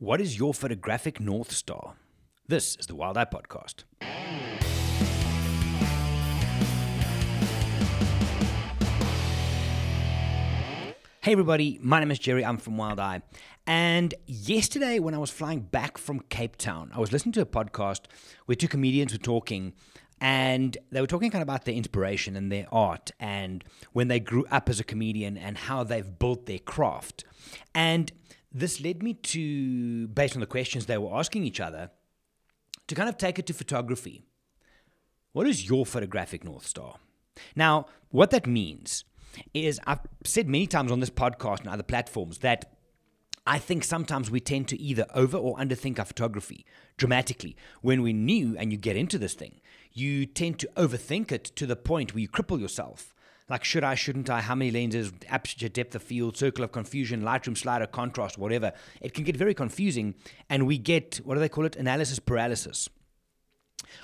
What is your photographic North Star? This is the Wild Eye Podcast. Hey everybody, my name is Gerry. I'm from Wild Eye. And yesterday, when I was flying back from Cape Town, I was listening to a podcast where two comedians were talking, and they were talking kind of about their inspiration and their art and when they grew up as a comedian and how they've built their craft. And this led me to, based on the questions they were asking each other, to kind of take it to photography. What is your photographic North Star? Now, what that means is I've said many times on this podcast and other platforms that I think sometimes we tend to either over or underthink our photography dramatically. When we're new and you get into this thing, you tend to overthink it to the point where you cripple yourself. Like, should I, shouldn't I? How many lenses, aperture, depth of field, circle of confusion, Lightroom slider, contrast, whatever. It can get very confusing, and we get, what do they call it? Analysis paralysis.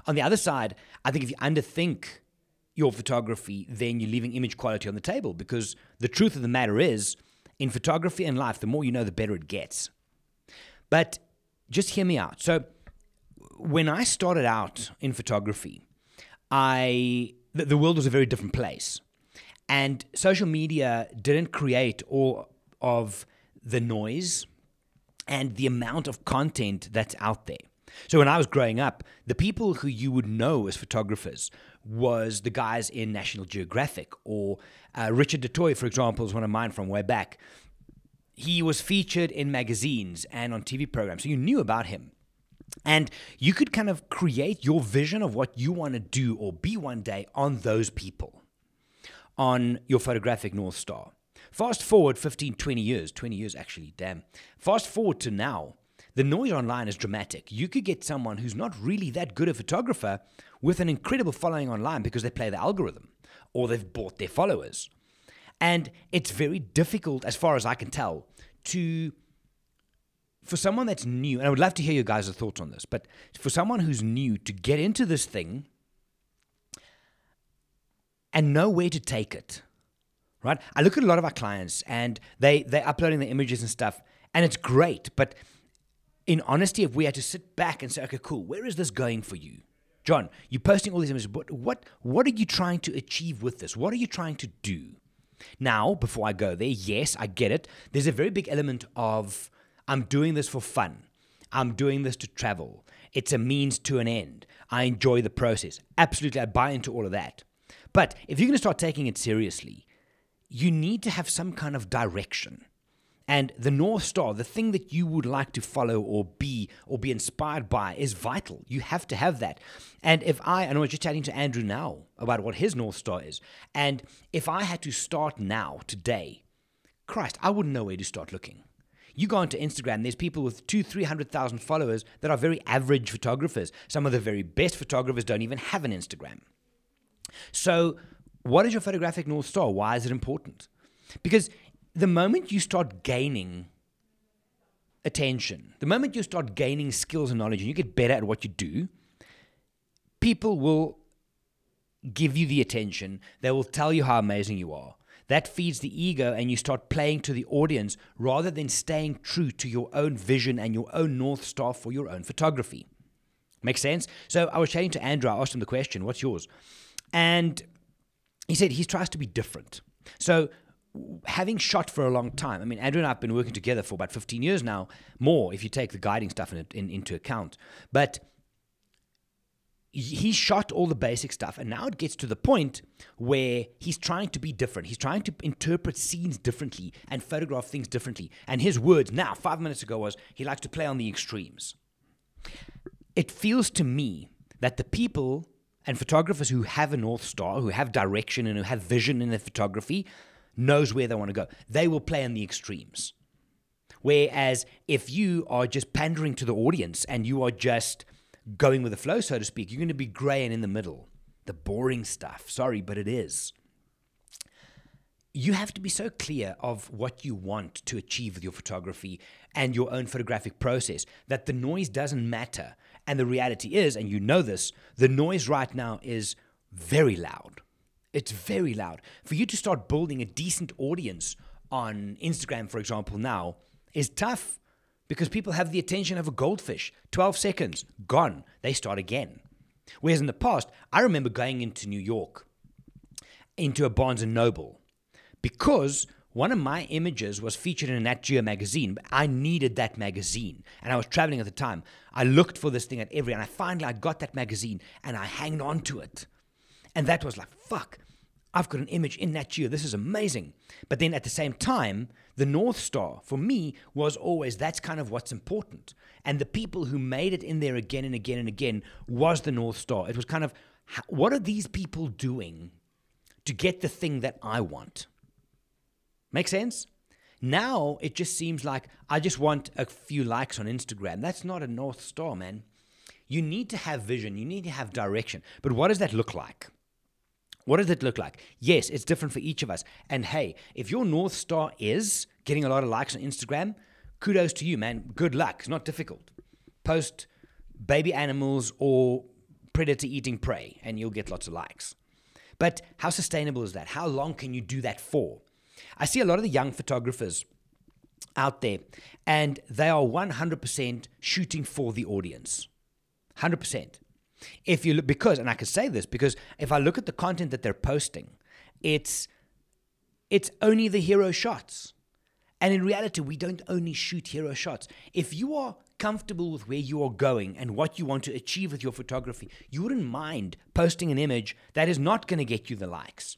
On the other side, I think if you underthink your photography, then you're leaving image quality on the table because the truth of the matter is, in photography and life, the more you know, the better it gets. But just hear me out. So, when I started out in photography, I the, the world was a very different place, and social media didn't create all of the noise and the amount of content that's out there. So when I was growing up, the people who you would know as photographers was the guys in National Geographic or uh, Richard du Toit, for example, is one of mine from way back. He was featured in magazines and on TV programs, so you knew about him. And you could kind of create your vision of what you want to do or be one day on those people, on your photographic North Star. Fast forward 15, 20 years, 20 years actually, damn. Fast forward to now the noise online is dramatic. You could get someone who's not really that good a photographer with an incredible following online because they play the algorithm or they've bought their followers. And it's very difficult, as far as I can tell, to for someone that's new, and I would love to hear your guys' thoughts on this, but for someone who's new to get into this thing and know where to take it, right? I look at a lot of our clients and they they're uploading the images and stuff, and it's great, but in honesty, if we had to sit back and say, okay, cool, where is this going for you? John, you're posting all these images, but what, what are you trying to achieve with this? What are you trying to do? Now, before I go there, yes, I get it. There's a very big element of I'm doing this for fun. I'm doing this to travel. It's a means to an end. I enjoy the process. Absolutely, I buy into all of that. But if you're going to start taking it seriously, you need to have some kind of direction. And the North Star, the thing that you would like to follow or be or be inspired by, is vital. You have to have that. And if I, know I was just chatting to Andrew now about what his North Star is. And if I had to start now, today, Christ, I wouldn't know where to start looking. You go onto Instagram, there's people with two, 300,000 followers that are very average photographers. Some of the very best photographers don't even have an Instagram. So, what is your photographic North Star? Why is it important? Because the moment you start gaining attention, the moment you start gaining skills and knowledge and you get better at what you do, people will give you the attention. They will tell you how amazing you are. That feeds the ego, and you start playing to the audience rather than staying true to your own vision and your own North Star for your own photography. Make sense? So I was chatting to Andrew. I asked him the question, What's yours? And he said he tries to be different. So having shot for a long time, I mean, Andrew and I have been working together for about 15 years now, more if you take the guiding stuff in, in, into account. But he shot all the basic stuff, and now it gets to the point where he's trying to be different. He's trying to interpret scenes differently and photograph things differently. And his words now, five minutes ago, was he likes to play on the extremes. It feels to me that the people and photographers who have a North Star, who have direction and who have vision in their photography, knows where they want to go. They will play in the extremes. Whereas if you are just pandering to the audience and you are just going with the flow, so to speak, you're going to be gray and in the middle. The boring stuff. Sorry, but it is. You have to be so clear of what you want to achieve with your photography and your own photographic process that the noise doesn't matter. And the reality is, and you know this, the noise right now is very loud. It's very loud. For you to start building a decent audience on Instagram, for example, now is tough because people have the attention of a goldfish. 12 seconds, gone. They start again. Whereas in the past, I remember going into New York, into a Barnes and Noble, because one of my images was featured in a Nat Geo magazine, I needed that magazine. And I was traveling at the time. I looked for this thing at every, and I finally I got that magazine and I hanged on to it. And that was like, fuck, I've got an image in Nat Geo. This is amazing. But then at the same time, the North Star for me was always that's kind of what's important. And the people who made it in there again and again and again was the North Star. It was kind of what are these people doing to get the thing that I want? Make sense? Now it just seems like I just want a few likes on Instagram. That's not a North Star, man. You need to have vision, you need to have direction. But what does that look like? What does it look like? Yes, it's different for each of us. And hey, if your North Star is getting a lot of likes on Instagram, kudos to you, man. Good luck. It's not difficult. Post baby animals or predator eating prey, and you'll get lots of likes. But how sustainable is that? How long can you do that for? I see a lot of the young photographers out there, and they are 100% shooting for the audience. 100%. If you look, because, and I can say this because if I look at the content that they're posting, it's it's only the hero shots. And in reality, we don't only shoot hero shots. If you are comfortable with where you are going and what you want to achieve with your photography, you wouldn't mind posting an image that is not going to get you the likes.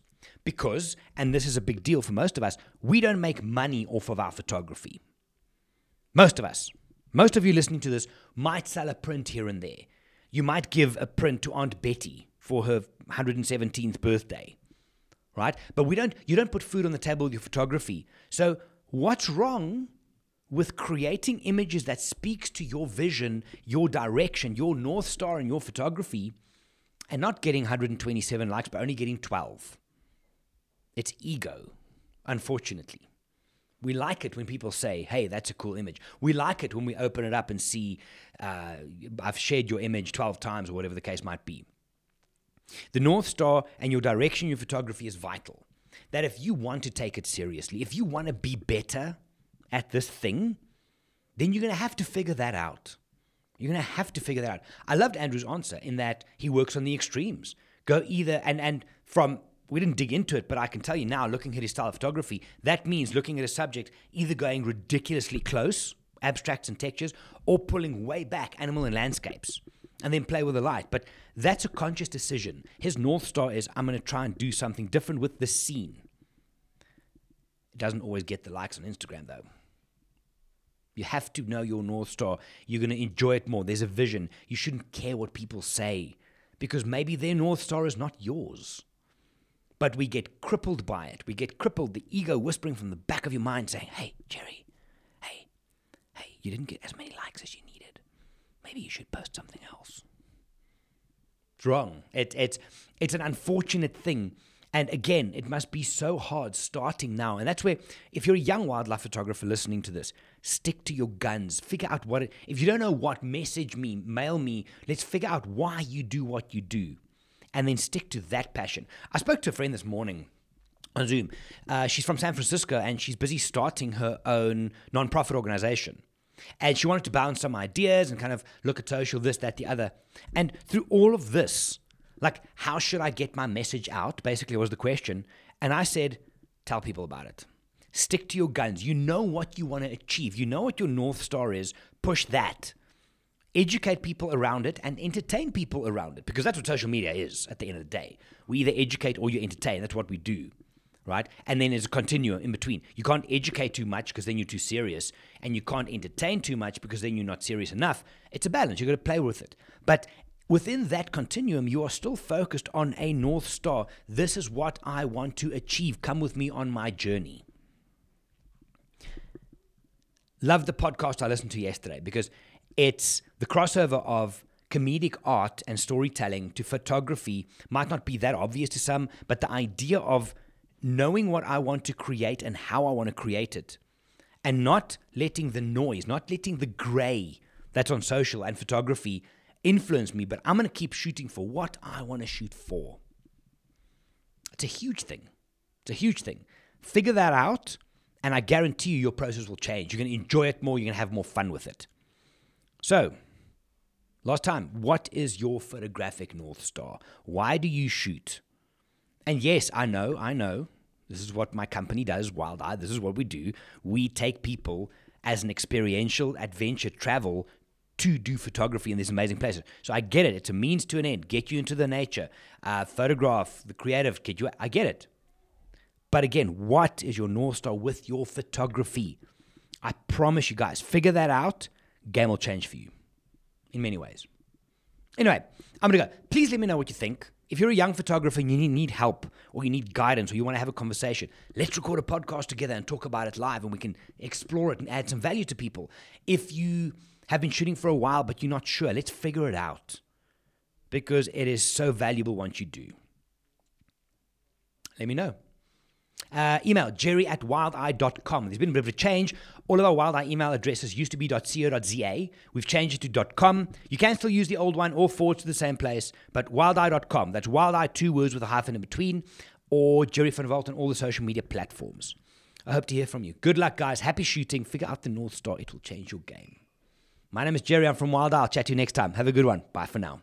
Because, and this is a big deal for most of us, we don't make money off of our photography. Most of us. Most of you listening to this might sell a print here and there you might give a print to Aunt Betty for her 117th birthday, right? But we don't. You don't put food on the table with your photography. So what's wrong with creating images that speaks to your vision, your direction, your north star in your photography, and not getting 127 likes, but only getting 12? It's ego, unfortunately. We like it when people say, hey, that's a cool image. We like it when we open it up and see, uh, I've shared your image 12 times or whatever the case might be. The North Star and your direction in your photography is vital. That if you want to take it seriously, if you want to be better at this thing, then you're going to have to figure that out. You're going to have to figure that out. I loved Andrew's answer in that he works on the extremes. Go either, and, and from we didn't dig into it, but I can tell you now, looking at his style of photography, that means looking at a subject either going ridiculously close, abstracts and textures, or pulling way back, animal and landscapes, and then play with the light. But that's a conscious decision. His North Star is I'm going to try and do something different with the scene. It doesn't always get the likes on Instagram, though. You have to know your North Star. You're going to enjoy it more. There's a vision. You shouldn't care what people say because maybe their North Star is not yours but we get crippled by it. We get crippled, the ego whispering from the back of your mind saying, Hey, Gerry, hey, hey, you didn't get as many likes as you needed. Maybe you should post something else. It's wrong. It, it's, it's an unfortunate thing. And again, it must be so hard starting now. And that's where, if you're a young wildlife photographer listening to this, stick to your guns. Figure out what it, if you don't know what, message me, mail me. Let's figure out why you do what you do and then stick to that passion. I spoke to a friend this morning on Zoom. Uh, she's from San Francisco and she's busy starting her own nonprofit organization. And she wanted to bounce some ideas and kind of look at social, this, that, the other. And through all of this, like, how should I get my message out? Basically, was the question. And I said, tell people about it. Stick to your guns. You know what you want to achieve. You know what your North Star is. Push that educate people around it and entertain people around it because that's what social media is at the end of the day. We either educate or you entertain. That's what we do, right? And then there's a continuum in between. You can't educate too much because then you're too serious, and you can't entertain too much because then you're not serious enough. It's a balance. You've got to play with it. But within that continuum, you are still focused on a North Star. This is what I want to achieve. Come with me on my journey. Love the podcast I listened to yesterday because it's the crossover of comedic art and storytelling to photography might not be that obvious to some, but the idea of knowing what I want to create and how I want to create it, and not letting the noise, not letting the gray that's on social and photography influence me, but I'm going to keep shooting for what I want to shoot for. It's a huge thing. It's a huge thing. Figure that out And I guarantee you, your process will change. You're going to enjoy it more. You're going to have more fun with it. So, last time, what is your photographic North Star? Why do you shoot? And yes, I know, I know. This is what my company does, Wild Eye. This is what we do. We take people as an experiential adventure travel to do photography in these amazing places. So I get it. It's a means to an end. Get you into the nature, uh, photograph, the creative. Get you. I get it. But again, what is your north star with your photography? I promise you guys, figure that out. Game will change for you in many ways. Anyway, I'm gonna go. Please let me know what you think. If you're a young photographer and you need help or you need guidance or you want to have a conversation, let's record a podcast together and talk about it live and we can explore it and add some value to people. If you have been shooting for a while but you're not sure, let's figure it out because it is so valuable once you do. Let me know. Uh, email gerry at wildeye.com. There's been a bit of a change. All of our Wild Eye email addresses used to be .co.za. We've changed it to .com. You can still use the old one or forward to the same place, but wildeye.com. That's wildeye, two words with a hyphen in between, or Gerry van der Walt on all the social media platforms. I hope to hear from you. Good luck, guys. Happy shooting. Figure out the North Star. It will change your game. My name is Gerry. I'm from Wild Eye. I'll chat to you next time. Have a good one. Bye for now.